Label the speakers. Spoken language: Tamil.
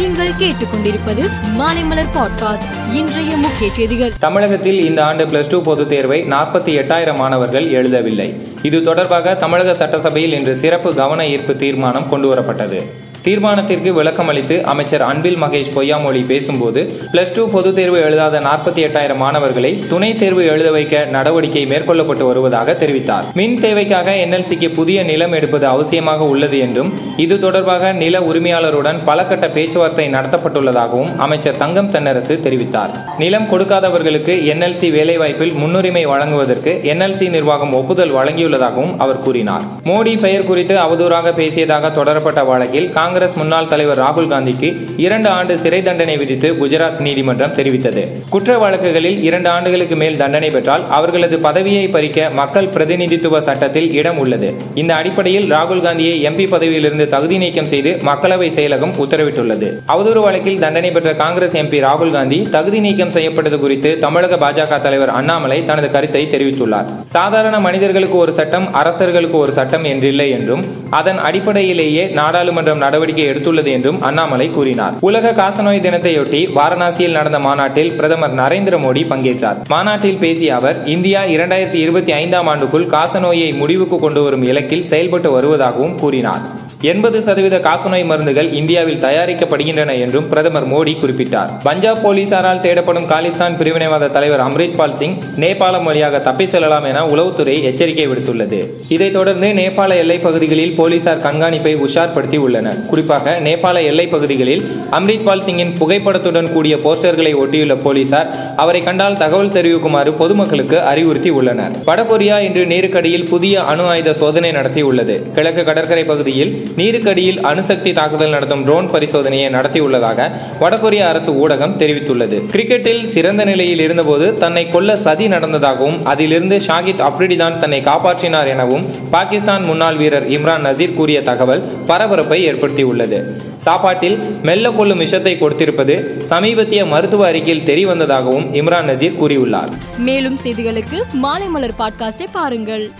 Speaker 1: நீங்கள் கேட்டுக்கொண்டிருப்பது மாலைமலர் பாட்காஸ்ட் இன்றைய முக்கிய செய்திகள்.
Speaker 2: தமிழகத்தில் இந்த ஆண்டு பிளஸ் டூ பொதுத் தேர்வை நாற்பத்தி எட்டாயிரம் மாணவர்கள் எழுதவில்லை. இது தொடர்பாக தமிழக சட்டசபையில் இன்று சிறப்பு கவன ஈர்ப்பு தீர்மானம் கொண்டுவரப்பட்டது. தீர்மானத்திற்கு விளக்கம் அளித்து அமைச்சர் அன்பில் மகேஷ் பொய்யாமொழி பேசும்போது பிளஸ் டூ பொதுத் தேர்வு எழுதாத நாற்பத்தி எட்டாயிரம் மாணவர்களை துணைத் தேர்வு எழுத வைக்க நடவடிக்கை மேற்கொள்ளப்பட்டு வருவதாக தெரிவித்தார். மின் தேவைக்காக என்எல்சிக்கு புதிய நிலம் எடுப்பது அவசியமாக உள்ளது என்றும் இது தொடர்பாக நில உரிமையாளருடன் பல கட்ட பேச்சுவார்த்தை நடத்தப்பட்டுள்ளதாகவும் அமைச்சர் தங்கம் தென்னரசு தெரிவித்தார். நிலம் கொடுக்காதவர்களுக்கு என்எல்சி வேலைவாய்ப்பில் முன்னுரிமை வழங்குவதற்கு என்எல்சி நிர்வாகம் ஒப்புதல் வழங்கியுள்ளதாகவும் அவர் கூறினார். மோடி பெயர் குறித்து அவதூறாக பேசியதாக தொடரப்பட்ட வழக்கில் காங்கிரஸ் காங்கிரஸ் முன்னாள் தலைவர் ராகுல் காந்திக்கு இரண்டு ஆண்டு சிறை தண்டனை விதித்து குஜராத் நீதிமன்றம் தெரிவித்தது. குற்ற வழக்குகளில் இரண்டு ஆண்டுகளுக்கு மேல் தண்டனை பெற்றால் அவர்களது பதவியை பறிக்க மக்கள் பிரதிநிதித்துவ சட்டத்தில் இடம் உள்ளது. இந்த அடிப்படையில் ராகுல் காந்தியை எம்பி பதவியிலிருந்து தகுதி நீக்கம் செய்து மக்களவை செயலகம் உத்தரவிட்டுள்ளது. அவதூறு வழக்கில் தண்டனை பெற்ற காங்கிரஸ் எம்பி ராகுல் காந்தி தகுதி நீக்கம் செய்யப்பட்டது குறித்து தமிழக பாஜக தலைவர் அண்ணாமலை தனது கருத்தை தெரிவித்துள்ளார். சாதாரண மனிதர்களுக்கு ஒரு சட்டம் அரசர்களுக்கு ஒரு சட்டம் என்றில்லை என்றும் அதன் அடிப்படையிலேயே நாடாளுமன்றம் நடவடிக்கை எடுத்துள்ளது என்றும் அண்ணாமலை கூறினார். உலக காசநோய் தினத்தையொட்டி வாரணாசியில் நடந்த மாநாட்டில் பிரதமர் நரேந்திர மோடி பங்கேற்றார். மாநாட்டில் பேசிய அவர் இந்தியா இரண்டாயிரத்தி இருபத்தி ஐந்தாம் ஆண்டுக்குள் காசநோயை முடிவுக்கு கொண்டு வரும் இலக்கில் செயல்பட்டு வருவதாகவும் கூறினார். எண்பது சதவீத காசநோய் மருந்துகள் இந்தியாவில் தயாரிக்கப்படுகின்றன என்றும் பிரதமர் மோடி குறிப்பிட்டார். பஞ்சாப் போலீசாரால் தேடப்படும் காலிஸ்தான் பிரிவினைவாத தலைவர் அம்ரித்பால் சிங் நேபாளம் வழியாக தப்பி செல்லலாம் என உளவுத்துறை எச்சரிக்கை விடுத்துள்ளது. இதைத் தொடர்ந்து நேபாள எல்லைப் பகுதிகளில் போலீசார் கண்காணிப்பை உஷார்படுத்தி உள்ளனர். குறிப்பாக நேபாள எல்லைப் பகுதிகளில் அம்ரித்பால் சிங்கின் புகைப்படத்துடன் கூடிய போஸ்டர்களை ஒட்டியுள்ள போலீசார் அவரை கண்டால் தகவல் தெரிவிக்குமாறு பொதுமக்களுக்கு அறிவுறுத்தி உள்ளனர். வடகொரியா இன்று நீருக்கடியில் புதிய அணு ஆயுத சோதனை நடத்தியுள்ளது. கிழக்கு கடற்கரை பகுதியில் நீருக்கடியில் அணுசக்தி தாக்குதல் நடத்தும் ட்ரோன் பரிசோதனையை நடத்தியுள்ளதாக வடகொரிய அரசு ஊடகம் தெரிவித்துள்ளது. கிரிக்கெட்டில் சிறந்த நிலையில் இருந்தபோது தன்னை கொல்ல சதி நடந்ததாகவும் அதிலிருந்து ஷாகித் அப்ரிடிதான் தன்னை காப்பாற்றினார் எனவும் பாகிஸ்தான் முன்னாள் வீரர் இம்ரான் நசீர் கூறிய தகவல் பரபரப்பை ஏற்படுத்தியுள்ளது. சாப்பாட்டில் மெல்ல கொள்ளும் விஷத்தை கொடுத்திருப்பது சமீபத்திய மருத்துவ அறிக்கையில் தெரிவந்ததாகவும் இம்ரான் நசீர் கூறியுள்ளார்.
Speaker 1: மேலும் செய்திகளுக்கு மாலைமலர் பாட்காஸ்டை பாருங்கள்.